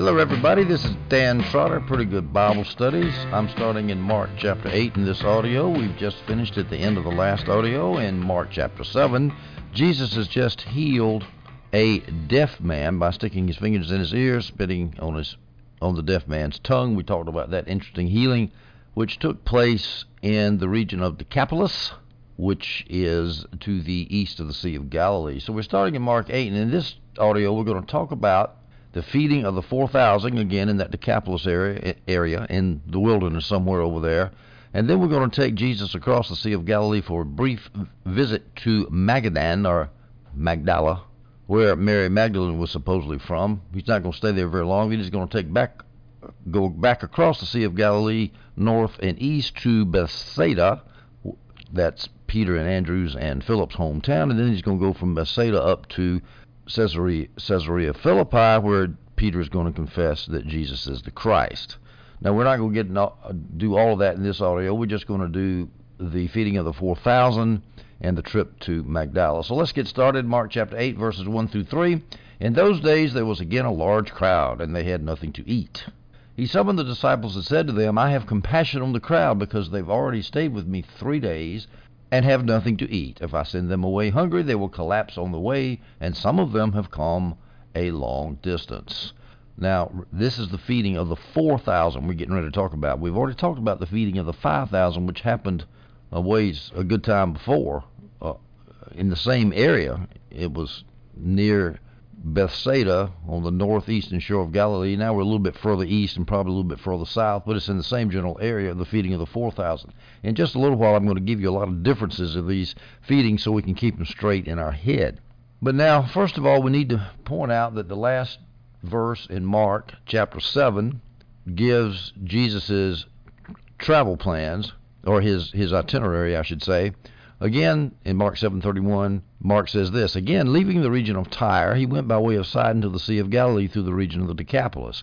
Hello, everybody. This is Dan Trotter, Pretty Good Bible Studies. I'm starting in Mark chapter 8 in this audio. We've just finished at the end of the last audio in Mark chapter 7. Jesus has just healed a deaf man by sticking his fingers in his ears, spitting on his on the deaf man's tongue. We talked about that interesting healing, which took place in the region of Decapolis, which is to the east of the Sea of Galilee. So we're starting in Mark 8, and in this audio, we're going to talk about the feeding of the 4,000 again in that Decapolis area, area in the wilderness somewhere over there. And then we're going to take Jesus across the Sea of Galilee for a brief visit to Magadan or Magdala, where Mary Magdalene was supposedly from. He's not going to stay there very long. He's going to take back, go back across the Sea of Galilee, north and east to Bethsaida. That's Peter and Andrew's and Philip's hometown, and then he's going to go from Bethsaida up to Caesarea, Caesarea Philippi, where Peter is going to confess that Jesus is the Christ. Now, we're not going to get uh, do all of that in this audio. We're just going to do the feeding of the 4,000 and the trip to Magdala. So let's get started. Mark chapter 8, verses 1 through 3. In those days there was again a large crowd, and they had nothing to eat. He summoned the disciples and said to them, I have compassion on the crowd, because they've already stayed with me three days and have nothing to eat. If I send them away hungry, they will collapse on the way, and some of them have come a long distance. Now, this is the feeding of the 4,000 we're getting ready to talk about. We've already talked about the feeding of the 5,000, which happened a ways a good time before uh, in the same area. It was near Bethsaida on the northeastern shore of Galilee. Now we're a little bit further east and probably a little bit further south, but it's in the same general area of the feeding of the 4,000. In just a little while, I'm going to give you a lot of differences of these feedings so we can keep them straight in our head. But now, first of all, we need to point out that the last verse in Mark chapter 7 gives Jesus' travel plans, or his, his itinerary, I should say. Again, in Mark 7:31, Mark says this, again, leaving the region of Tyre, he went by way of Sidon to the Sea of Galilee through the region of the Decapolis.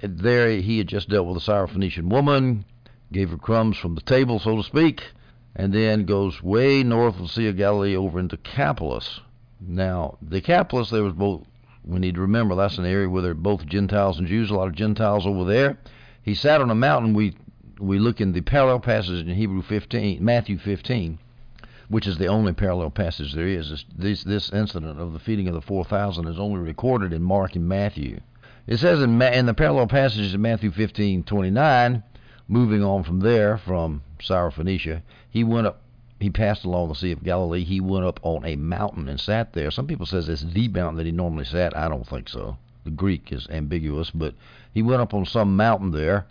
There he had just dealt with a Syrophoenician woman, gave her crumbs from the table, so to speak, and then goes way north of the Sea of Galilee over into Decapolis. Now, Decapolis, there was both we need to remember that's an area where there are both Gentiles and Jews, a lot of Gentiles over there. He sat on a mountain. We we look in the parallel passage in Hebrew 15, Matthew 15, which is the only parallel passage there is. This this incident of the feeding of the 4,000 is only recorded in Mark and Matthew. It says in, in the parallel passages in Matthew 15:29, moving on from there from Syrophoenicia, he went up he passed along the Sea of Galilee. He went up on a mountain and sat there. Some people says it's the mountain that he normally sat. I don't think so. The Greek is ambiguous, but he went up on some mountain there,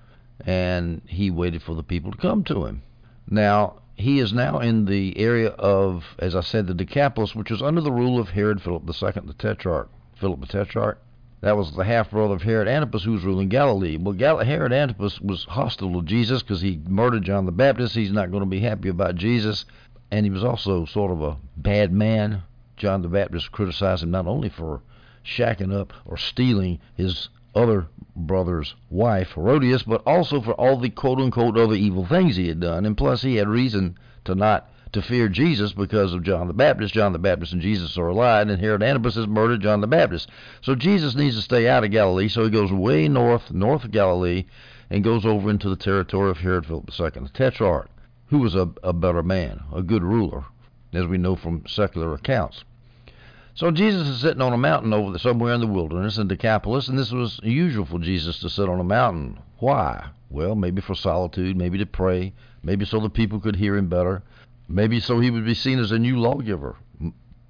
and he waited for the people to come to him. Now he is now in the area of, as I said, the Decapolis, which was under the rule of Herod Philip II, the Tetrarch. Philip the Tetrarch. That was the half brother of Herod Antipas, who was ruling Galilee. Well, Gal- Herod Antipas was hostile to Jesus because he murdered John the Baptist. He's not going to be happy about Jesus. And he was also sort of a bad man. John the Baptist criticized him not only for shacking up or stealing his other brother's wife, Herodias, but also for all the quote unquote other evil things he had done. And plus, he had reason to not to fear Jesus because of John the Baptist. John the Baptist and Jesus are allied, and Herod Antipas has murdered John the Baptist. So Jesus needs to stay out of Galilee, so he goes way north, north of Galilee, and goes over into the territory of Herod Philip II, the Tetrarch, who was a, a better man, a good ruler, as we know from secular accounts. So Jesus is sitting on a mountain over there, somewhere in the wilderness in Decapolis, and this was usual for Jesus to sit on a mountain. Why? Well, maybe for solitude, maybe to pray, maybe so the people could hear him better, Maybe so he would be seen as a new lawgiver.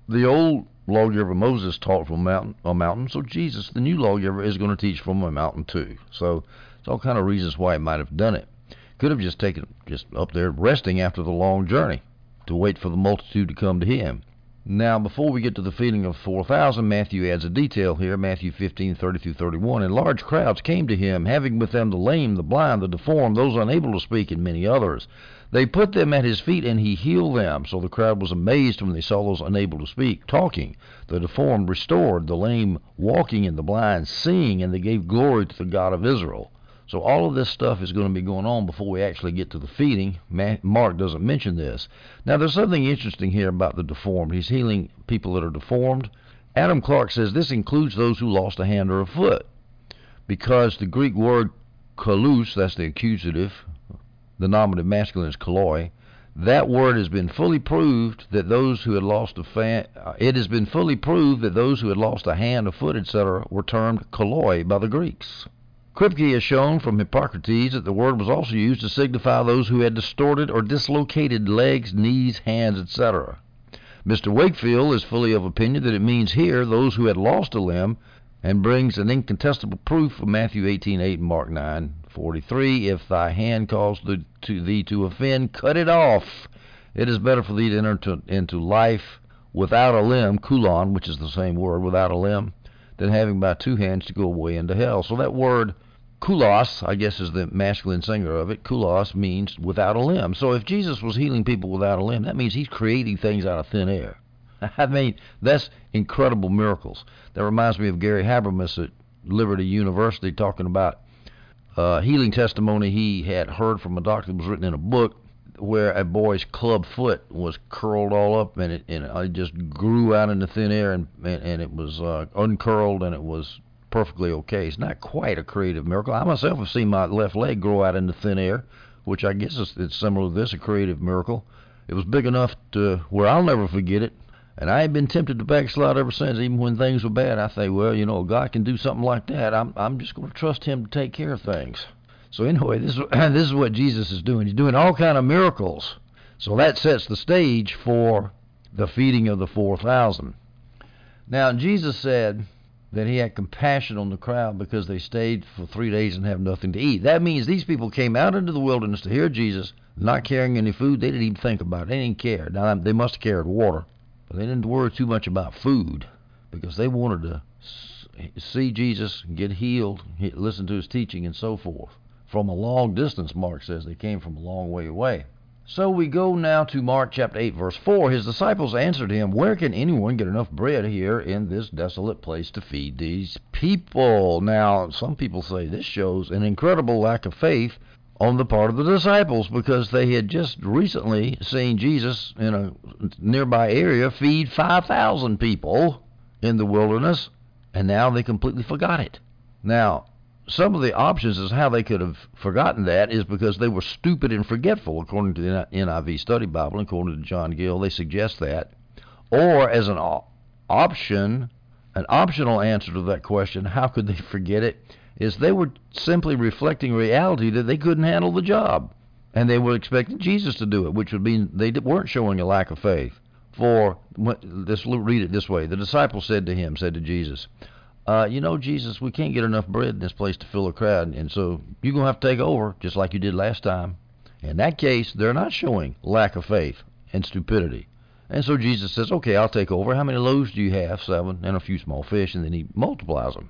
The old lawgiver Moses taught from a mountain, a mountain, so Jesus, the new lawgiver, is going to teach from a mountain too. So it's all kind of reasons why he might have done it. Could have just taken just up there resting after the long journey to wait for the multitude to come to him. Now, before we get to the feeding of 4,000, Matthew adds a detail here, Matthew 15:30 through 31. And large crowds came to him, having with them the lame, the blind, the deformed, those unable to speak, and many others. They put them at his feet, and he healed them. So the crowd was amazed when they saw those unable to speak, talking, the deformed restored, the lame walking, and the blind seeing, and they gave glory to the God of Israel. So all of this stuff is going to be going on before we actually get to the feeding. Mark doesn't mention this. Now there's something interesting here about the deformed. He's healing people that are deformed. Adam Clarke says this includes those who lost a hand or a foot. because the Greek word kolous, that's the accusative, the nominative masculine is koloi, that word has been fully proved that those who had lost a fan, uh, it has been fully proved that those who had lost a hand, a foot, etc., were termed koloi by the Greeks. Kripke has shown from Hippocrates that the word was also used to signify those who had distorted or dislocated legs, knees, hands, etc. Mr. Wakefield is fully of opinion that it means here those who had lost a limb and brings an incontestable proof from Matthew 18:8 and Mark 9:43. If thy hand cause to thee to offend, cut it off. It is better for thee to enter to, into life without a limb, kulon, which is the same word, without a limb, than having by two hands to go away into hell. So that word Kulos, I guess is the masculine singular of it. Kulos means without a limb. So if Jesus was healing people without a limb, that means he's creating things out of thin air. I mean, that's incredible miracles. That reminds me of Gary Habermas at Liberty University talking about uh, healing testimony he had heard from a doctor that was written in a book where a boy's club foot was curled all up and it and it just grew out into thin air and and, and it was uh, uncurled and it was perfectly okay. It's not quite a creative miracle. I myself have seen my left leg grow out into thin air, which I guess is it's similar to this, a creative miracle. It was big enough to where I'll never forget it. And I ain't been tempted to backslide ever since, even when things were bad. I think, well, you know, God can do something like that. I'm I'm just going to trust Him to take care of things. So anyway, this is this is what Jesus is doing. He's doing all kind of miracles. So that sets the stage for the feeding of the four thousand. Now Jesus said, that he had compassion on the crowd because they stayed for three days and have nothing to eat. That means these people came out into the wilderness to hear Jesus, not carrying any food. They didn't even think about it. They didn't care. Now they must have carried water, but they didn't worry too much about food because they wanted to see Jesus get healed, listen to his teaching, and so forth. From a long distance, Mark says they came from a long way away. So we go now to Mark chapter 8, verse 4. His disciples answered him, Where can anyone get enough bread here in this desolate place to feed these people? Now, some people say this shows an incredible lack of faith on the part of the disciples because they had just recently seen Jesus in a nearby area feed 5,000 people in the wilderness, and now they completely forgot it. Now, some of the options as how they could have forgotten that is because they were stupid and forgetful, according to the NIV Study Bible, according to John Gill. They suggest that. Or as an option, an optional answer to that question, how could they forget it, is they were simply reflecting reality that they couldn't handle the job. And they were expecting Jesus to do it, which would mean they weren't showing a lack of faith. For, let's read it this way. The disciples said to him, said to Jesus, uh, you know, Jesus, we can't get enough bread in this place to fill a crowd, and so you're going to have to take over, just like you did last time. In that case, they're not showing lack of faith and stupidity. And so Jesus says, okay, I'll take over. How many loaves do you have? Seven, and a few small fish, and then he multiplies them.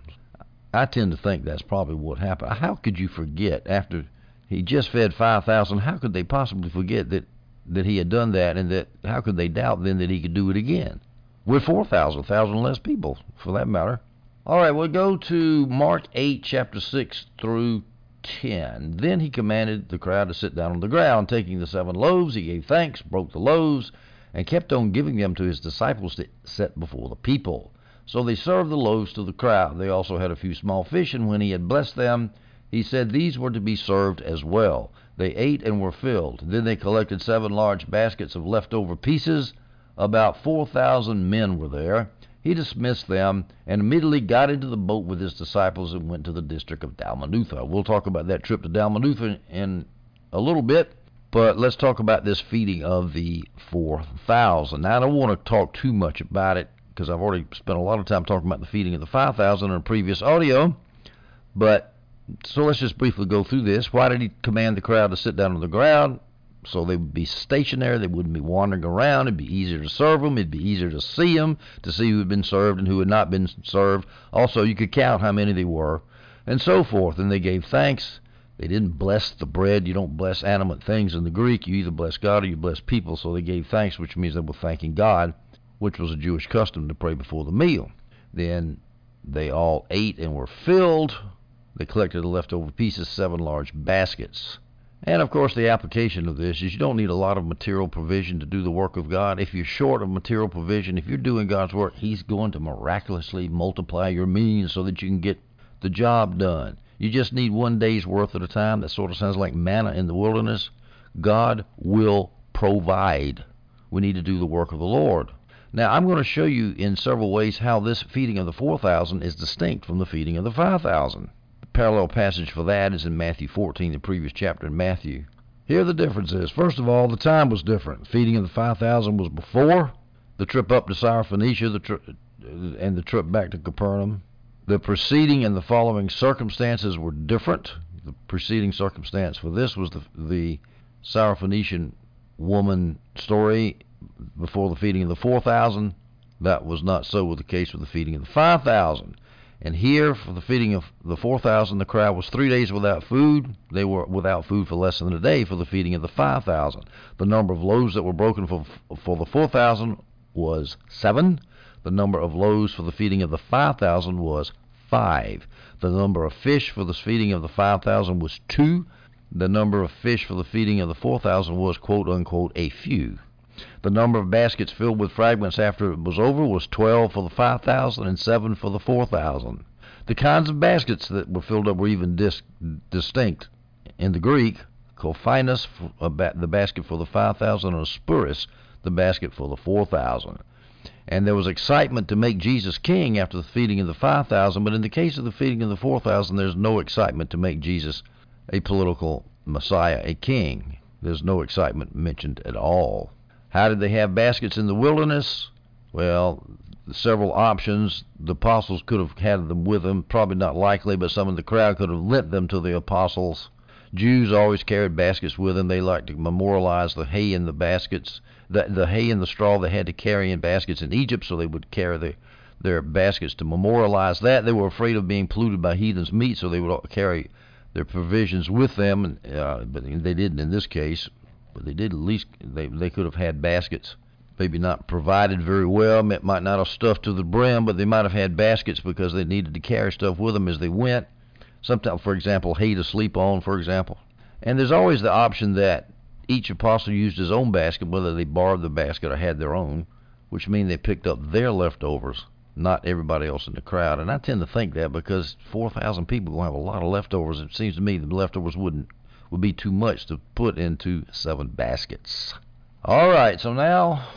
I tend to think that's probably what happened. How could you forget after he just fed 5,000? How could they possibly forget that, that he had done that, and that how could they doubt then that he could do it again? With 4,000, 1,000 less people, for that matter. All right, we'll go to Mark 8, chapter 6 through 10. Then he commanded the crowd to sit down on the ground. Taking the seven loaves, he gave thanks, broke the loaves, and kept on giving them to his disciples to set before the people. So they served the loaves to the crowd. They also had a few small fish, and when he had blessed them, he said these were to be served as well. They ate and were filled. Then they collected seven large baskets of leftover pieces. About 4,000 men were there. He dismissed them and immediately got into the boat with his disciples and went to the district of Dalmanutha. We'll talk about that trip to Dalmanutha in a little bit, but let's talk about this feeding of the 4,000. Now, I don't want to talk too much about it because I've already spent a lot of time talking about the feeding of the 5,000 in a previous audio, but so let's just briefly go through this. Why did he command the crowd to sit down on the ground? So they would be stationary. They wouldn't be wandering around. It'd be easier to serve them. It'd be easier to see them, to see who had been served and who had not been served. Also, you could count how many they were, and so forth. And they gave thanks. They didn't bless the bread. You don't bless animate things in the Greek. You either bless God or you bless people. So they gave thanks, which means they were thanking God, which was a Jewish custom to pray before the meal. Then they all ate and were filled. They collected the leftover pieces, seven large baskets. And of course, the application of this is you don't need a lot of material provision to do the work of God. If you're short of material provision, if you're doing God's work, He's going to miraculously multiply your means so that you can get the job done. You just need one day's worth at a time. That sort of sounds like manna in the wilderness. God will provide. We need to do the work of the Lord. Now, I'm going to show you in several ways how this feeding of the 4,000 is distinct from the feeding of the 5,000. Parallel passage for that is in Matthew 14, the previous chapter in Matthew. Here the difference is. First of all, the time was different. Feeding of the 5,000 was before the trip up to Syrophoenicia the tri- and the trip back to Capernaum. The preceding and the following circumstances were different. The preceding circumstance for this was the, the Syrophoenician woman story before the feeding of the 4,000. That was not so with the case with the feeding of the 5,000. And here, for the feeding of the 4,000, the crowd was three days without food. They were without food for less than a day for the feeding of the 5,000. The number of loaves that were broken for, for the 4,000 was seven. The number of loaves for the feeding of the 5,000 was five. The number of fish for the feeding of the 5,000 was two. The number of fish for the feeding of the 4,000 was, quote unquote, a few. The number of baskets filled with fragments after it was over was 12 for the 5,000 and 7 for the 4,000. The kinds of baskets that were filled up were even dis- distinct. In the Greek, kophinos, the basket for the 5,000, and spuris, the basket for the 4,000. And there was excitement to make Jesus king after the feeding of the 5,000, but in the case of the feeding of the 4,000, there's no excitement to make Jesus a political Messiah, a king. There's no excitement mentioned at all. How did they have baskets in the wilderness? Well, several options. The apostles could have had them with them, probably not likely, but some of the crowd could have lent them to the apostles. Jews always carried baskets with them. They liked to memorialize the hay in the baskets, the, the hay and the straw they had to carry in baskets in Egypt, so they would carry the, their baskets to memorialize that. They were afraid of being polluted by heathens' meat, so they would carry their provisions with them, uh, but they didn't in this case but they did at least they they could have had baskets. Maybe not provided very well. It might not have stuffed to the brim, but they might have had baskets because they needed to carry stuff with them as they went. Sometimes, for example, hay to sleep on, for example. And there's always the option that each apostle used his own basket, whether they borrowed the basket or had their own, which means they picked up their leftovers, not everybody else in the crowd. And I tend to think that because 4,000 people will have a lot of leftovers, it seems to me the leftovers wouldn't would be too much to put into seven baskets. All right, so now,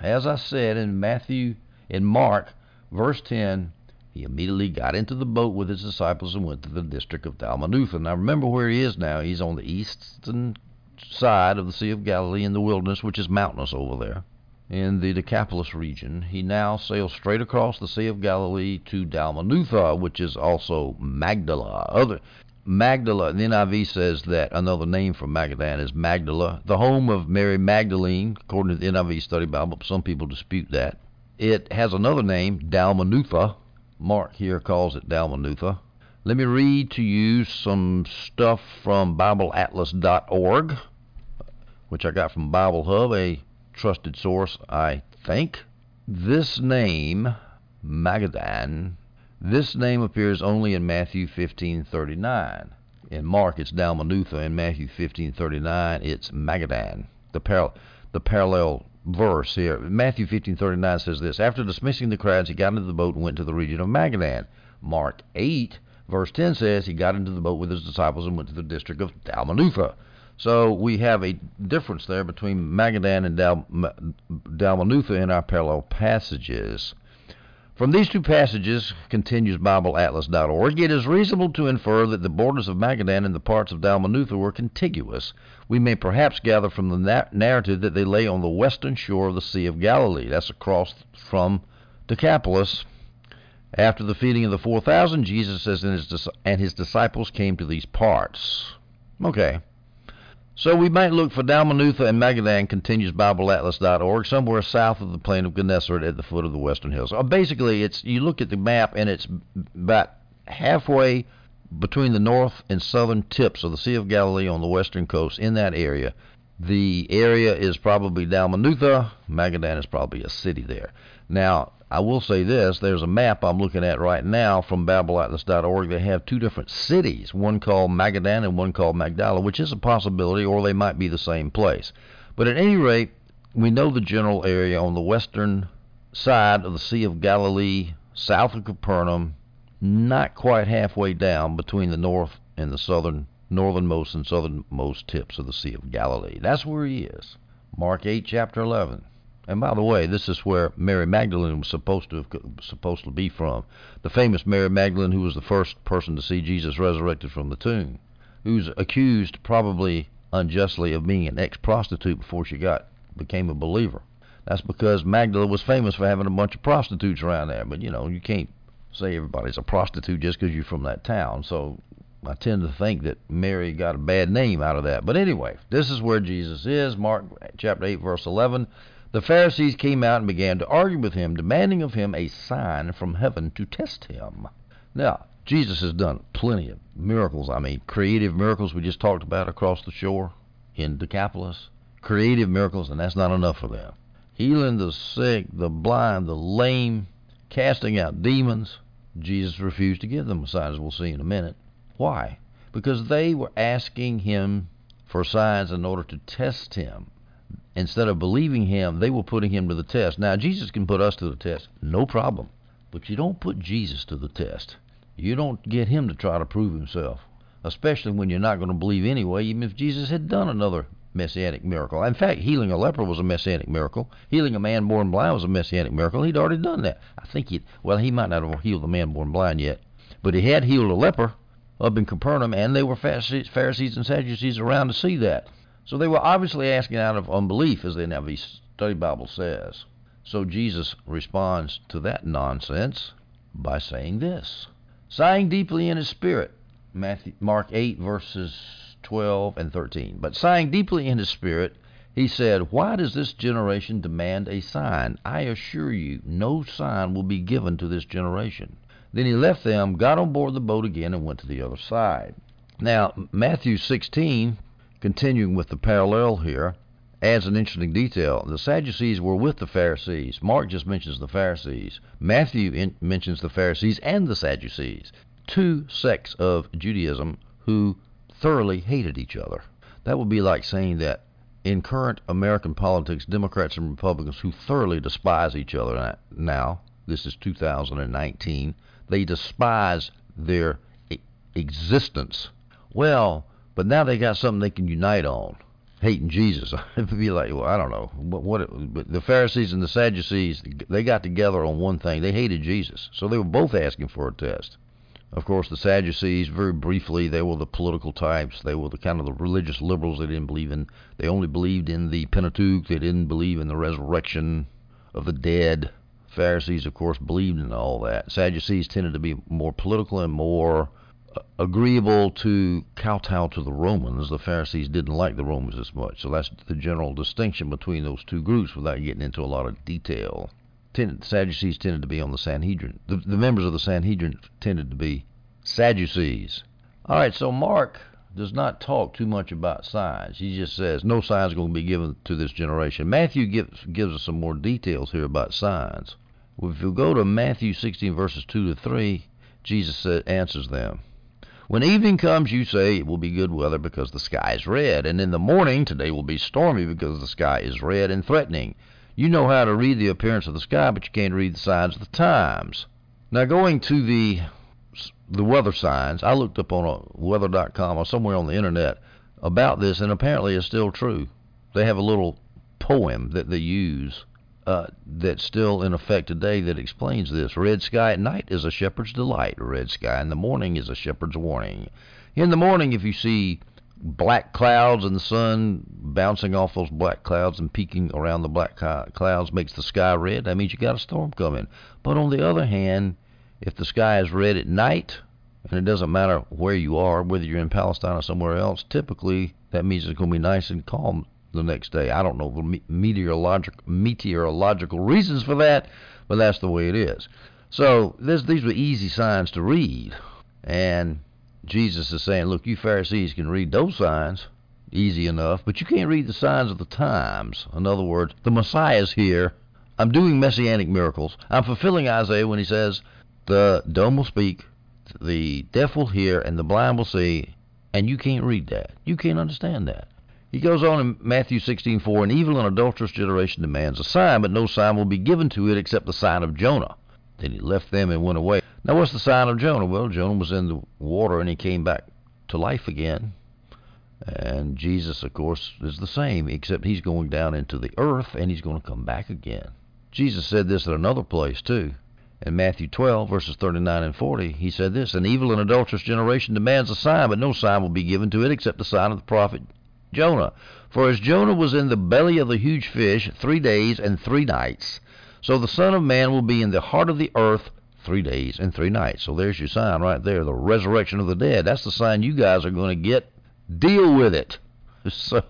as I said in Matthew, in Mark, verse 10, he immediately got into the boat with his disciples and went to the district of Dalmanutha. Now remember where he is now. He's on the eastern side of the Sea of Galilee in the wilderness, which is mountainous over there in the Decapolis region. He now sails straight across the Sea of Galilee to Dalmanutha, which is also Magdala. Other Magdala, the NIV says that another name for Magadan is Magdala, the home of Mary Magdalene, according to the NIV Study Bible. Some people dispute that. It has another name, Dalmanutha. Mark here calls it Dalmanutha. Let me read to you some stuff from BibleAtlas.org, which I got from Bible Hub, a trusted source, I think. This name, Magadan, this name appears only in Matthew 15:39. In Mark, it's Dalmanutha. In Matthew 15:39, it's Magadan. The, the parallel verse here. Matthew 15:39 says this: After dismissing the crowds, he got into the boat and went to the region of Magadan. Mark 8 verse 10 says he got into the boat with his disciples and went to the district of Dalmanutha. So we have a difference there between Magadan and Dal- Dalmanutha in our parallel passages. From these two passages, continues BibleAtlas.org, it is reasonable to infer that the borders of Magadan and the parts of Dalmanutha were contiguous. We may perhaps gather from the na- narrative that they lay on the western shore of the Sea of Galilee. That's across from Decapolis. After the feeding of the 4,000, Jesus says, and his, and his disciples came to these parts. Okay. So we might look for Dalmanutha and Magadan, continues BibleAtlas.org, somewhere south of the plain of Gennesaret at the foot of the western hills. Uh, basically, it's you look at the map and it's about halfway between the north and southern tips of the Sea of Galilee on the western coast in that area. The area is probably Dalmanutha. Magadan is probably a city there. Now, I will say this there's a map I'm looking at right now from BibleAtlas.org. They have two different cities, one called Magadan and one called Magdala, which is a possibility, or they might be the same place. But at any rate, we know the general area on the western side of the Sea of Galilee, south of Capernaum, not quite halfway down between the north and the southern, northernmost and southernmost tips of the Sea of Galilee. That's where he is. Mark 8, chapter 11. And by the way, this is where Mary Magdalene was supposed to have, supposed to be from. The famous Mary Magdalene, who was the first person to see Jesus resurrected from the tomb, who's accused probably unjustly of being an ex-prostitute before she got became a believer. That's because Magdala was famous for having a bunch of prostitutes around there. But you know, you can't say everybody's a prostitute just because you're from that town. So I tend to think that Mary got a bad name out of that. But anyway, this is where Jesus is. Mark chapter 8, verse 11. The Pharisees came out and began to argue with him, demanding of him a sign from heaven to test him. Now, Jesus has done plenty of miracles. I mean, creative miracles we just talked about across the shore in Decapolis. Creative miracles, and that's not enough for them. Healing the sick, the blind, the lame, casting out demons. Jesus refused to give them a sign, as we'll see in a minute. Why? Because they were asking him for signs in order to test him instead of believing him, they were putting him to the test. Now, Jesus can put us to the test, no problem. But you don't put Jesus to the test. You don't get him to try to prove himself, especially when you're not going to believe anyway, even if Jesus had done another messianic miracle. In fact, healing a leper was a messianic miracle. Healing a man born blind was a messianic miracle. He'd already done that. I think he, well, he might not have healed the man born blind yet, but he had healed a leper up in Capernaum, and there were Pharisees and Sadducees around to see that. So they were obviously asking out of unbelief, as the NIV Study Bible says. So Jesus responds to that nonsense by saying this Sighing deeply in his spirit, Matthew, Mark 8, verses 12 and 13. But sighing deeply in his spirit, he said, Why does this generation demand a sign? I assure you, no sign will be given to this generation. Then he left them, got on board the boat again, and went to the other side. Now, Matthew 16 continuing with the parallel here, adds an interesting detail. The Sadducees were with the Pharisees. Mark just mentions the Pharisees. Matthew in, mentions the Pharisees and the Sadducees, two sects of Judaism who thoroughly hated each other. That would be like saying that in current American politics, Democrats and Republicans who thoroughly despise each other now, this is 2019, they despise their existence. Well, but now they got something they can unite on, hating Jesus. It'd be like, well, I don't know, what, what but the Pharisees and the Sadducees, they got together on one thing. They hated Jesus, so they were both asking for a test. Of course, the Sadducees, very briefly, they were the political types. They were the kind of the religious liberals. They didn't believe in. They only believed in the Pentateuch. They didn't believe in the resurrection of the dead. Pharisees, of course, believed in all that. Sadducees tended to be more political and more agreeable to kowtow to the Romans. The Pharisees didn't like the Romans as much. So that's the general distinction between those two groups without getting into a lot of detail. the Sadducees tended to be on the Sanhedrin. The, the members of the Sanhedrin tended to be Sadducees. All right, so Mark does not talk too much about signs. He just says no signs going to be given to this generation. Matthew gives gives us some more details here about signs. If you go to Matthew 16 verses 2 to 3, Jesus answers them. When evening comes, you say it will be good weather because the sky is red, and in the morning, today will be stormy because the sky is red and threatening. You know how to read the appearance of the sky, but you can't read the signs of the times. Now, going to the the weather signs, I looked up on uh, weather.com or somewhere on the internet about this, and apparently it's still true. They have a little poem that they use uh, that's still in effect today that explains this. Red sky at night is a shepherd's delight. Red sky in the morning is a shepherd's warning. In the morning, if you see black clouds and the sun bouncing off those black clouds and peeking around the black clouds makes the sky red, that means you got a storm coming. But on the other hand, if the sky is red at night, and it doesn't matter where you are, whether you're in Palestine or somewhere else, typically that means it's going to be nice and calm the next day. I don't know the meteorological meteorological reasons for that, but that's the way it is. So this, these were easy signs to read, and Jesus is saying, look, you Pharisees can read those signs easy enough, but you can't read the signs of the times. In other words, the Messiah is here. I'm doing messianic miracles. I'm fulfilling Isaiah when he says, the dumb will speak, the deaf will hear, and the blind will see, and you can't read that. You can't understand that. He goes on in Matthew 16:4, an evil and adulterous generation demands a sign, but no sign will be given to it except the sign of Jonah. Then he left them and went away. Now, what's the sign of Jonah? Well, Jonah was in the water and he came back to life again. And Jesus, of course, is the same, except he's going down into the earth and he's going to come back again. Jesus said this at another place, too. In Matthew 12, verses 39 and 40, he said this An evil and adulterous generation demands a sign, but no sign will be given to it except the sign of the prophet Jonah. For as Jonah was in the belly of the huge fish three days and three nights, so the Son of Man will be in the heart of the earth three days and three nights. So there's your sign right there, the resurrection of the dead. That's the sign you guys are going to get. Deal with it. So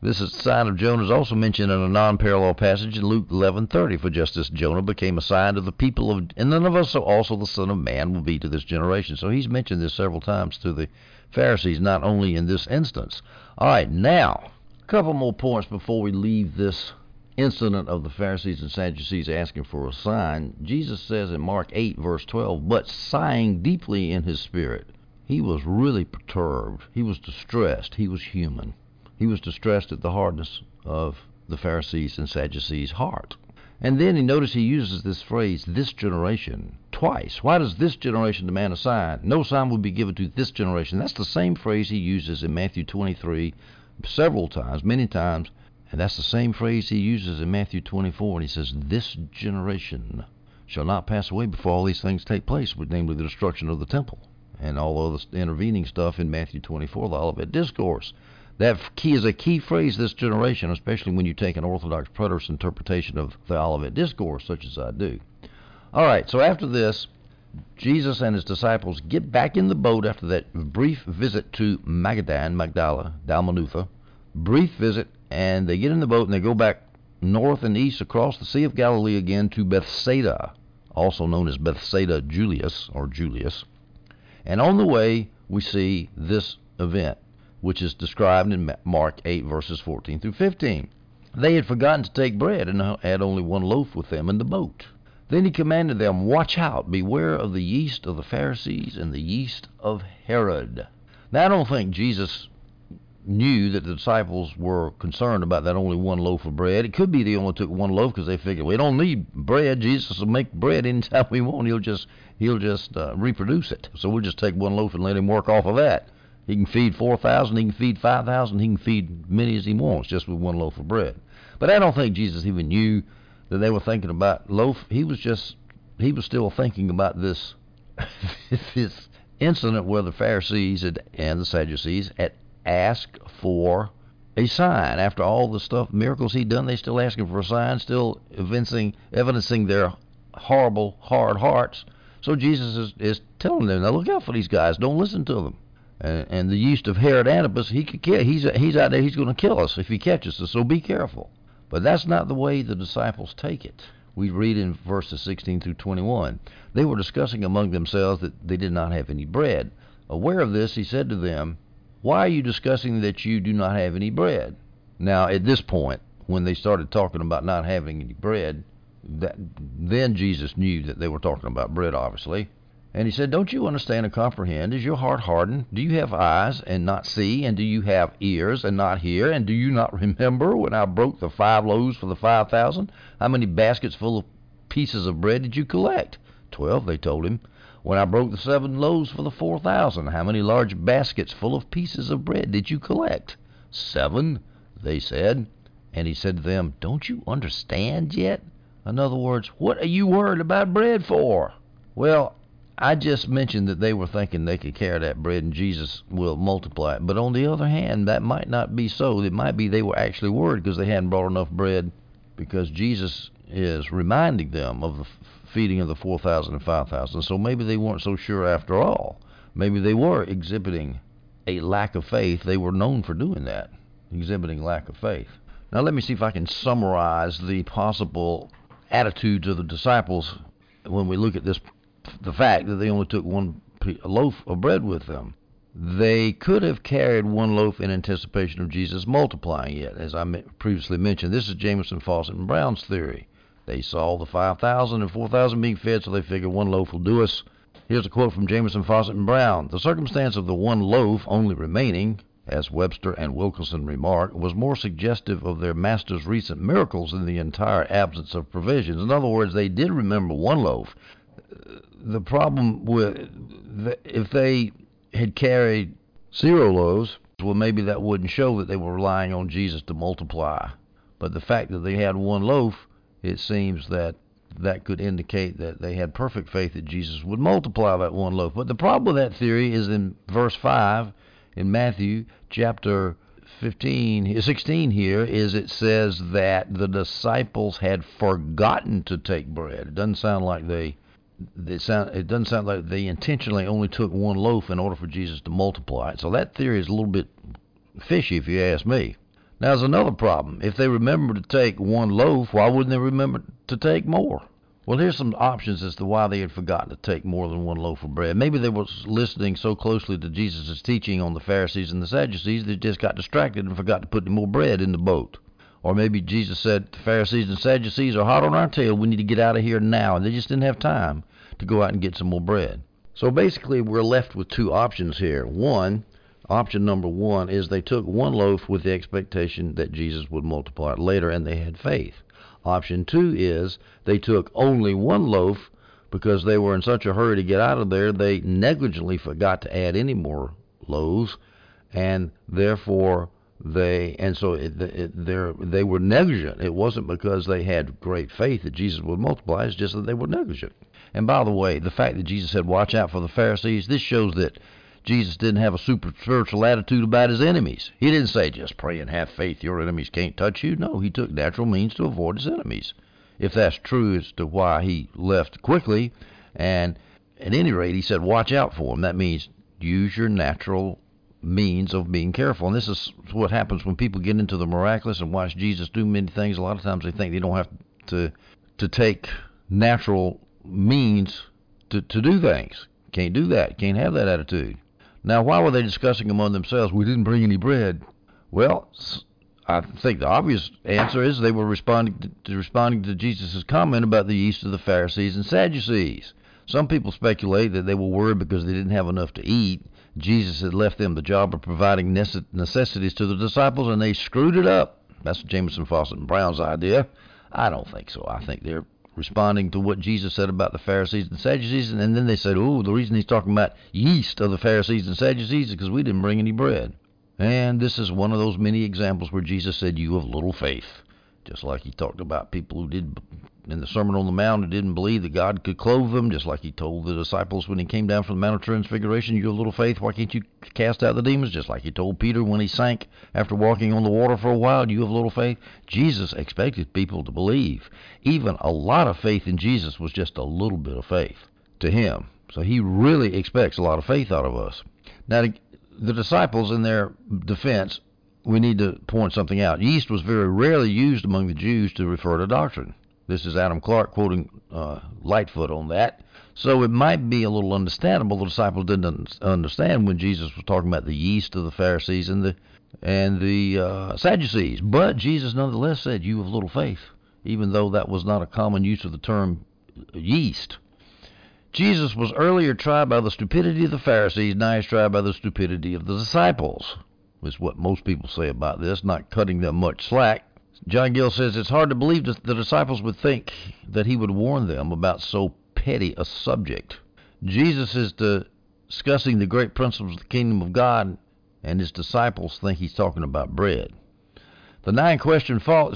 this is, sign of Jonah is also mentioned in a non-parallel passage in Luke 11:30. For just as Jonah became a sign to the people of Nineveh, so also the Son of Man will be to this generation. So he's mentioned this several times to the Pharisees, not only in this instance. All right, now a couple more points before we leave this incident of the Pharisees and Sadducees asking for a sign. Jesus says in Mark 8 verse 12, but sighing deeply in his spirit. He was really perturbed. He was distressed. He was human. He was distressed at the hardness of the Pharisees and Sadducees' heart. And then he notice he uses this phrase, this generation, twice. Why does this generation demand a sign? No sign will be given to this generation. That's the same phrase he uses in Matthew 23 several times, many times. And that's the same phrase he uses in Matthew 24 And he says, This generation shall not pass away before all these things take place, namely the destruction of the temple and all of the intervening stuff in Matthew 24, the Olivet Discourse. That key is a key phrase this generation, especially when you take an Orthodox preterist interpretation of the Olivet Discourse, such as I do. All right, so after this, Jesus and his disciples get back in the boat after that brief visit to Magadan, Magdala, Dalmanutha. Brief visit, and they get in the boat and they go back north and east across the Sea of Galilee again to Bethsaida, also known as Bethsaida Julius or Julius. And on the way, we see this event which is described in Mark 8, verses 14 through 15. They had forgotten to take bread and had only one loaf with them in the boat. Then he commanded them, Watch out, beware of the yeast of the Pharisees and the yeast of Herod. Now, I don't think Jesus knew that the disciples were concerned about that only one loaf of bread. It could be they only took one loaf because they figured we don't need bread. Jesus will make bread anytime we want. He'll just he'll just uh, reproduce it. So we'll just take one loaf and let him work off of that. He can feed 4,000, he can feed 5,000, he can feed many as he wants just with one loaf of bread. But I don't think Jesus even knew that they were thinking about loaf. He was just, he was still thinking about this, this incident where the Pharisees had, and the Sadducees had asked for a sign. After all the stuff, miracles he'd done, they still asking for a sign, still evincing, evidencing their horrible, hard hearts. So Jesus is, is telling them, now look out for these guys. Don't listen to them and, and the yeast of Herod Antipas, he could kill. He's he's out there. He's going to kill us if he catches us. So be careful. But that's not the way the disciples take it. We read in verses 16 through 21. They were discussing among themselves that they did not have any bread. Aware of this, he said to them, Why are you discussing that you do not have any bread? Now, at this point, when they started talking about not having any bread, that, then Jesus knew that they were talking about bread, obviously. And he said, Don't you understand and comprehend? Is your heart hardened? Do you have eyes and not see? And do you have ears and not hear? And do you not remember when I broke the five loaves for the five thousand? How many baskets full of pieces of bread did you collect? Twelve, they told him. When I broke the seven loaves for the four thousand, how many large baskets full of pieces of bread did you collect? Seven, they said. And he said to them, Don't you understand yet? In other words, what are you worried about bread for? Well, I just mentioned that they were thinking they could carry that bread and Jesus will multiply it. But on the other hand, that might not be so. It might be they were actually worried because they hadn't brought enough bread because Jesus is reminding them of the feeding of the 4,000 and 5,000. So maybe they weren't so sure after all. Maybe they were exhibiting a lack of faith. They were known for doing that, exhibiting lack of faith. Now, let me see if I can summarize the possible attitudes of the disciples when we look at this the fact that they only took one loaf of bread with them. They could have carried one loaf in anticipation of Jesus multiplying it, as I previously mentioned. This is Jamieson, Fausset, and Brown's theory. They saw the 5,000 and 4,000 being fed, so they figured one loaf will do us. Here's a quote from Jamieson, Fausset, and Brown. The circumstance of the one loaf only remaining, as Webster and Wilkinson remark, was more suggestive of their master's recent miracles than the entire absence of provisions. In other words, they did remember one loaf, the problem with if they had carried zero loaves, well, maybe that wouldn't show that they were relying on Jesus to multiply. But the fact that they had one loaf, it seems that that could indicate that they had perfect faith that Jesus would multiply that one loaf. But the problem with that theory is in verse 5 in Matthew chapter 15, 16 here is it says that the disciples had forgotten to take bread. It doesn't sound like they sound, it doesn't sound like they intentionally only took one loaf in order for Jesus to multiply it. So that theory is a little bit fishy, if you ask me. Now, there's another problem. If they remember to take one loaf, why wouldn't they remember to take more? Well, here's some options as to why they had forgotten to take more than one loaf of bread. Maybe they were listening so closely to Jesus' teaching on the Pharisees and the Sadducees they just got distracted and forgot to put more bread in the boat. Or maybe Jesus said the Pharisees and Sadducees are hot on our tail. We need to get out of here now. And they just didn't have time to go out and get some more bread. So basically, we're left with two options here. One, Option number one is they took one loaf with the expectation that Jesus would multiply it later, and they had faith. Option two is they took only one loaf because they were in such a hurry to get out of there, they negligently forgot to add any more loaves, and therefore they and so it, it, they were negligent. It wasn't because they had great faith that Jesus would multiply; it's just that they were negligent. And by the way, the fact that Jesus said, "Watch out for the Pharisees," this shows that Jesus didn't have a super spiritual attitude about his enemies. He didn't say, just pray and have faith, your enemies can't touch you. No, he took natural means to avoid his enemies. If that's true as to why he left quickly, and at any rate, he said, watch out for them. That means use your natural means of being careful. And this is what happens when people get into the miraculous and watch Jesus do many things. A lot of times they think they don't have to to take natural means to, to do things. Can't do that. Can't have that attitude. Now, why were they discussing among themselves, we didn't bring any bread? Well, I think the obvious answer is they were responding to, responding to Jesus' comment about the yeast of the Pharisees and Sadducees. Some people speculate that they were worried because they didn't have enough to eat. Jesus had left them the job of providing necessities to the disciples, and they screwed it up. That's Jamieson Fausset, and Brown's idea. I don't think so. I think they're responding to what Jesus said about the Pharisees and Sadducees, and then they said, "Oh, the reason he's talking about yeast of the Pharisees and Sadducees is because we didn't bring any bread." And this is one of those many examples where Jesus said, "You have little faith," just like he talked about people who did in the Sermon on the Mount who didn't believe that God could clothe them, just like he told the disciples when he came down from the Mount of Transfiguration, You have little faith, why can't you cast out the demons? Just like he told Peter when he sank after walking on the water for a while, You have little faith. Jesus expected people to believe. Even a lot of faith in Jesus was just a little bit of faith to him. So he really expects a lot of faith out of us. Now, the disciples, in their defense, we need to point something out. Yeast was very rarely used among the Jews to refer to doctrine. This is Adam Clarke quoting uh, Lightfoot on that. So it might be a little understandable the disciples didn't understand when Jesus was talking about the yeast of the Pharisees and the and the uh, Sadducees. But Jesus nonetheless said, "You have little faith," even though that was not a common use of the term yeast. Jesus was earlier tried by the stupidity of the Pharisees, now he's tried by the stupidity of the disciples. Is what most people say about this, not cutting them much slack. John Gill says it's hard to believe that the disciples would think that he would warn them about so petty a subject. Jesus is discussing the great principles of the kingdom of God, and his disciples think he's talking about bread. The nine question fo-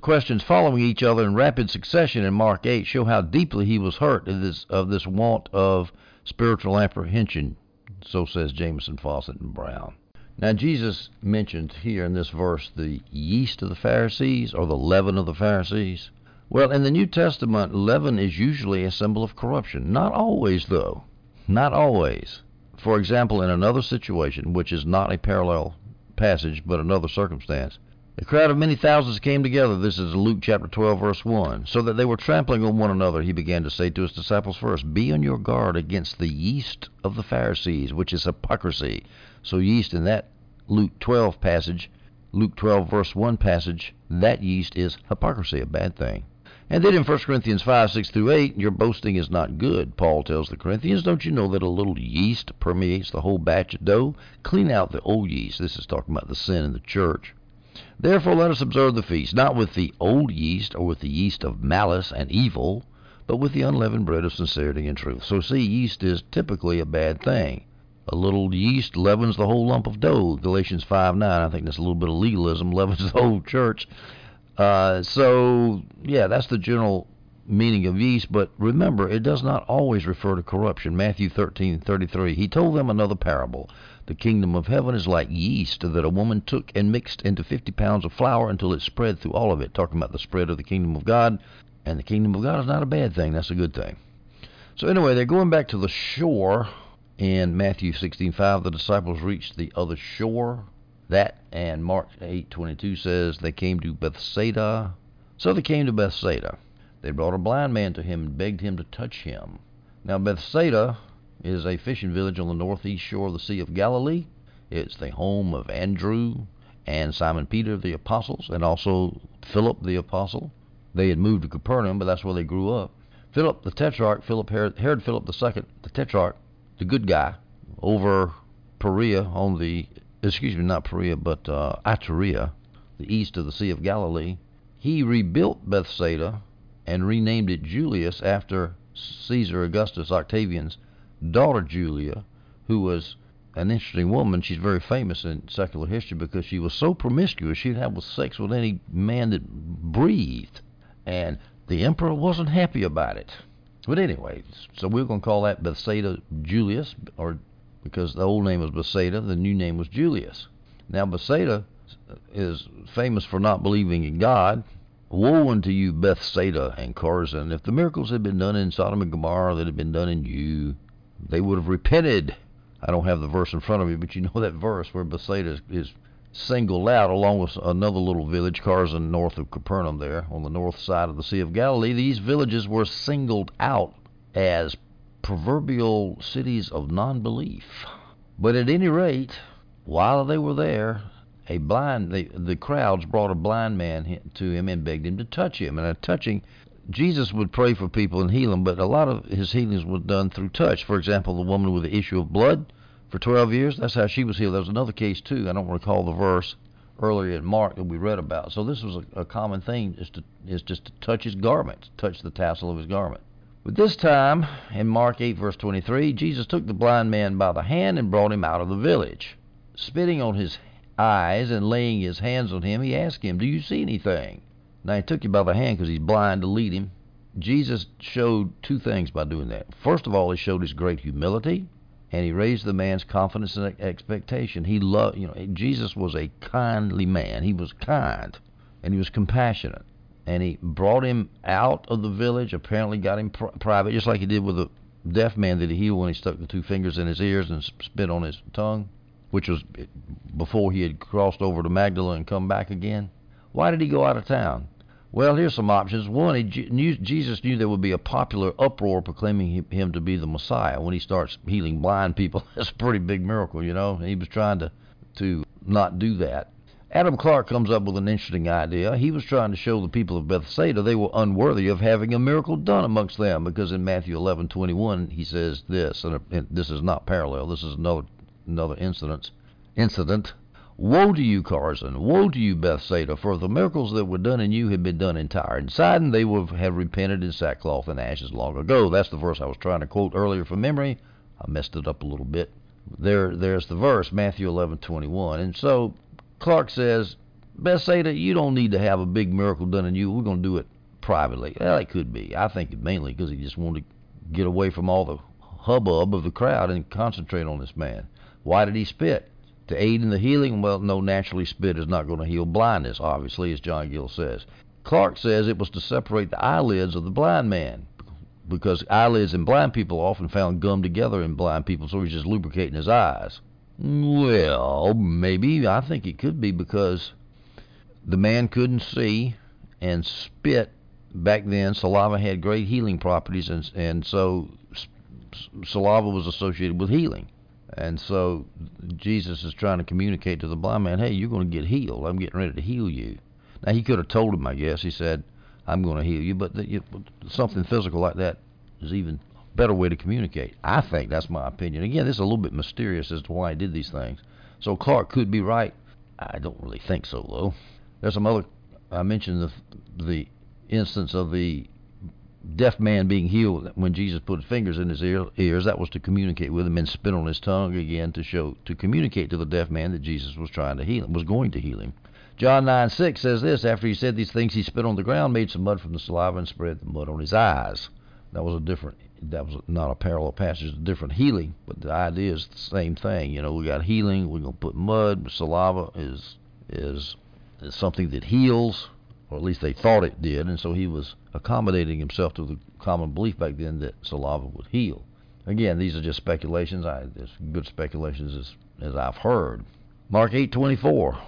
questions following each other in rapid succession in Mark 8 show how deeply he was hurt of this, of this want of spiritual apprehension, so says Jamieson, Fausset, and Brown. Now, Jesus mentioned here in this verse the yeast of the Pharisees or the leaven of the Pharisees. Well, in the New Testament, leaven is usually a symbol of corruption. Not always, though. Not always. For example, in another situation, which is not a parallel passage but another circumstance, a crowd of many thousands came together. This is Luke chapter 12, verse 1. So that they were trampling on one another, he began to say to his disciples first, Be on your guard against the yeast of the Pharisees, which is hypocrisy. So yeast in that Luke 12 passage, Luke 12 verse 1 passage, that yeast is hypocrisy, a bad thing. And then in 1 Corinthians 5, 6 through 8, your boasting is not good, Paul tells the Corinthians. Don't you know that a little yeast permeates the whole batch of dough? Clean out the old yeast. This is talking about the sin in the church. Therefore let us observe the feast, not with the old yeast or with the yeast of malice and evil, but with the unleavened bread of sincerity and truth. So, see, yeast is typically a bad thing. A little yeast leavens the whole lump of dough. Galatians 5 9. I think that's a little bit of legalism, leavens the whole church. Uh, so, yeah, that's the general meaning of yeast, but remember, it does not always refer to corruption. Matthew 13:33. He told them another parable. The kingdom of heaven is like yeast that a woman took and mixed into 50 pounds of flour until it spread through all of it. Talking about the spread of the kingdom of God. And the kingdom of God is not a bad thing, that's a good thing. So, anyway, they're going back to the shore in Matthew 16:5. The disciples reached the other shore. That and Mark 8:22 says they came to Bethsaida. So they came to Bethsaida. They brought a blind man to him and begged him to touch him. Now, Bethsaida is a fishing village on the northeast shore of the Sea of Galilee. It's the home of Andrew and Simon Peter, the apostles, and also Philip, the apostle. They had moved to Capernaum, but that's where they grew up. Philip, the tetrarch, Philip Herod, Herod Philip II, the tetrarch, the good guy, over Perea on the, excuse me, not Perea, but uh, Iturea, the east of the Sea of Galilee. He rebuilt Bethsaida and renamed it Julias after Caesar Augustus Octavian's daughter Julia, who was an interesting woman. She's very famous in secular history because she was so promiscuous she'd have sex with any man that breathed. And the emperor wasn't happy about it. But anyway, so we're going to call that Bethsaida Julius, or because the old name was Bethsaida, the new name was Julius. Now, Bethsaida is famous for not believing in God, Woe unto you, Bethsaida and Chorazin! If the miracles had been done in Sodom and Gomorrah that had been done in you, they would have repented. I don't have the verse in front of me, but you know that verse where Bethsaida is, is singled out along with another little village, Chorazin, north of Capernaum, there on the north side of the Sea of Galilee. These villages were singled out as proverbial cities of non belief. But at any rate, while they were there, a blind the the crowds brought a blind man to him and begged him to touch him and a touching Jesus would pray for people and heal them, but a lot of his healings were done through touch. For example, the woman with the issue of blood for 12 years, that's how she was healed. There was another case too. I don't recall the verse earlier in Mark that we read about. So this was a, a common thing is to is just to touch his garment, touch the tassel of his garment. But this time, in Mark 8 verse 23, Jesus took the blind man by the hand and brought him out of the village. Spitting on his eyes and laying his hands on him, he asked him, Do you see anything? Now, he took him by the hand because he's blind to lead him. Jesus showed two things by doing that. First of all, he showed his great humility, and he raised the man's confidence and expectation. He loved, you know, Jesus was a kindly man. He was kind, and he was compassionate. And he brought him out of the village, apparently got him pr- private, just like he did with the deaf man that he healed when he stuck the two fingers in his ears and spit on his tongue which was before he had crossed over to Magdala and come back again. Why did he go out of town? Well, here's some options. One, he knew, Jesus knew there would be a popular uproar proclaiming him to be the Messiah. When he starts healing blind people, that's a pretty big miracle, you know. he was trying to to not do that. Adam Clarke comes up with an interesting idea. He was trying to show the people of Bethsaida they were unworthy of having a miracle done amongst them, because in Matthew 11:21 he says this, and this is not parallel. This is another another incident. Incident. Woe to you, Chorazin! Woe to you, Bethsaida! For if the miracles that were done in you had been done in Tyre and Sidon, they would have repented in sackcloth and ashes long ago. That's the verse I was trying to quote earlier from memory. I messed it up a little bit. There, there's the verse, Matthew 11:21. And so Clarke says, Bethsaida, you don't need to have a big miracle done in you. We're going to do it privately. Well, it could be. I think mainly because he just wanted to get away from all the hubbub of the crowd and concentrate on this man. Why did he spit? To aid in the healing? Well, no, naturally spit is not going to heal blindness, obviously, as John Gill says. Clarke says it was to separate the eyelids of the blind man because eyelids in blind people are often found gummed together in blind people, so he's just lubricating his eyes. Well, maybe. I think it could be because the man couldn't see and spit back then. Saliva had great healing properties, and, and so saliva was associated with healing. And so Jesus is trying to communicate to the blind man, hey, you're going to get healed. I'm getting ready to heal you. Now, he could have told him, I guess. He said, I'm going to heal you. But the, you, something physical like that is even better way to communicate. I think that's my opinion. Again, this is a little bit mysterious as to why he did these things. So Clarke could be right. I don't really think so, though. There's some other. I mentioned the the instance of the deaf man being healed when Jesus put fingers in his ear, ears, that was to communicate with him and spit on his tongue again to show to communicate to the deaf man that Jesus was trying to heal him, was going to heal him. John 9 6 says this After he said these things, he spit on the ground, made some mud from the saliva, and spread the mud on his eyes. That was a different, that was not a parallel passage, a different healing, but the idea is the same thing. You know, we got healing, we're going to put mud, saliva is, is, is something that heals, or at least they thought it did, and so he was accommodating himself to the common belief back then that saliva would heal. Again, these are just speculations. I, as good speculations as, as I've heard. Mark 8:24.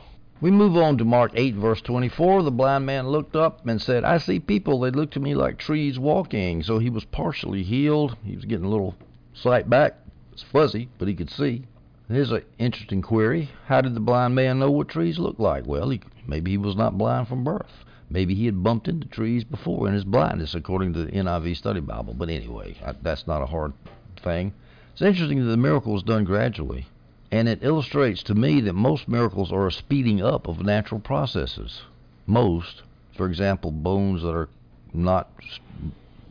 We move on to Mark 8, verse 24. The blind man looked up and said, I see people. They look to me like trees walking. So he was partially healed. He was getting a little sight back. It's fuzzy, but he could see. Here's an interesting query. How did the blind man know what trees look like? Well, he, maybe he was not blind from birth. Maybe he had bumped into trees before in his blindness, according to the NIV Study Bible. But anyway, that's not a hard thing. It's interesting that the miracle was done gradually. And it illustrates to me that most miracles are a speeding up of natural processes. Most, for example, bones that are not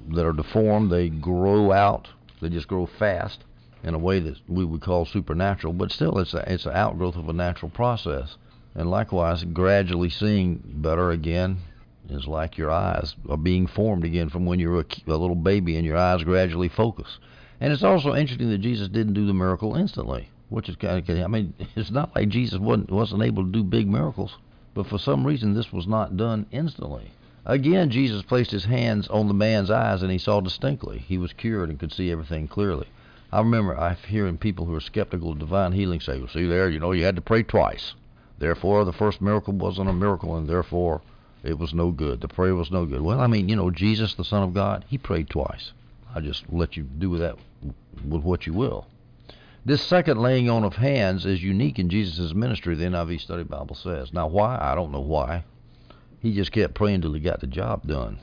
that are deformed, they grow out. They just grow fast in a way that we would call supernatural, but still it's a, it's an outgrowth of a natural process. And likewise, gradually seeing better again is like your eyes are being formed again from when you were a, a little baby and your eyes gradually focus. And it's also interesting that Jesus didn't do the miracle instantly which is kind of I mean, it's not like Jesus wasn't wasn't able to do big miracles, but for some reason this was not done instantly. Again, Jesus placed his hands on the man's eyes and he saw distinctly. He was cured and could see everything clearly. I remember I hearing people who are skeptical of divine healing say, "Well, see there, you know, you had to pray twice. Therefore, the first miracle wasn't a miracle, and therefore it was no good. The prayer was no good." Well, I mean, you know, Jesus, the Son of God, he prayed twice. I just let you do with that with what you will. This second laying on of hands is unique in Jesus' ministry, the NIV Study Bible says. Now, why? I don't know why. He just kept praying till he got the job done.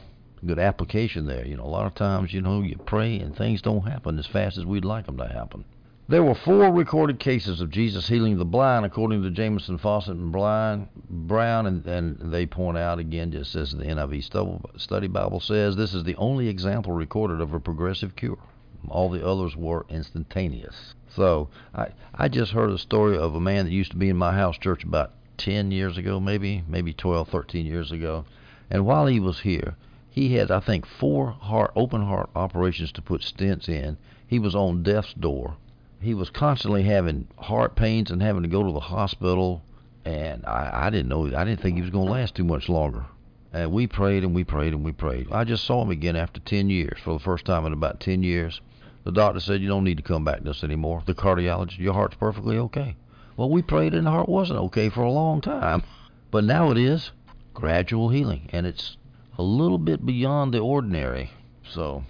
Good application there. You know, a lot of times, you know, you pray and things don't happen as fast as we'd like them to happen. There were four recorded cases of Jesus healing the blind, according to Jamieson Fausset and Blind, Brown, and, and they point out again, just as the NIV Study Bible says, this is the only example recorded of a progressive cure. All the others were instantaneous. So I I just heard a story of a man that used to be in my house church about 10 years ago, maybe maybe 12, 13 years ago, and while he was here, he had I think four heart open heart operations to put stents in. He was on death's door. He was constantly having heart pains and having to go to the hospital. And I, I didn't know I didn't think he was going to last too much longer. And we prayed and we prayed and we prayed. I just saw him again after 10 years, for the first time in about 10 years. The doctor said you don't need to come back to us anymore. The cardiologist, your heart's perfectly okay. Well, we prayed and the heart wasn't okay for a long time, but now it is. Gradual healing, and it's a little bit beyond the ordinary. So,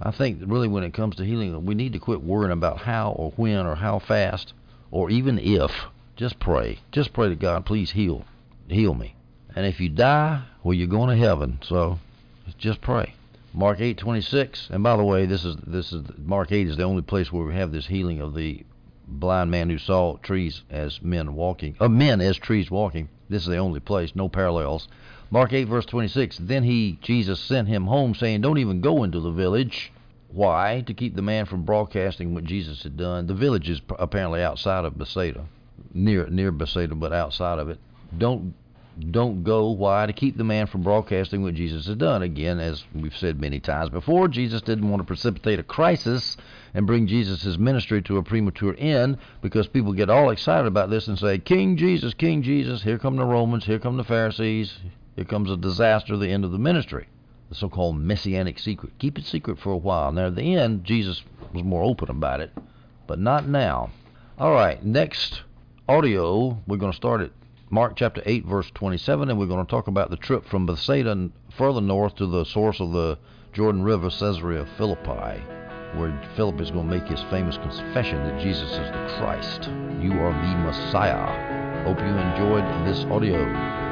I think really when it comes to healing, we need to quit worrying about how or when or how fast or even if. Just pray. Just pray to God, please heal, heal me. And if you die, well, you're going to heaven. So, just pray. Mark 8:26. And by the way, this is this is Mark 8 is the only place where we have this healing of the blind man who saw trees as men walking, uh, men as trees walking. This is the only place, no parallels. Mark 8 verse 26. Then he Jesus sent him home saying, "Don't even go into the village." Why? To keep the man from broadcasting what Jesus had done. The village is apparently outside of Bethsaida, near near Bethsaida, but outside of it. Don't don't go. Why? To keep the man from broadcasting what Jesus has done. Again, as we've said many times before, Jesus didn't want to precipitate a crisis and bring Jesus' ministry to a premature end because people get all excited about this and say, King Jesus, King Jesus, here come the Romans, here come the Pharisees, here comes a disaster, the end of the ministry. The so called messianic secret. Keep it secret for a while. Now, at the end, Jesus was more open about it, but not now. All right, next audio, we're going to start it Mark chapter 8, verse 27, and we're going to talk about the trip from Bethsaida further north to the source of the Jordan River, Caesarea Philippi, where Philip is going to make his famous confession that Jesus is the Christ. You are the Messiah. Hope you enjoyed this audio.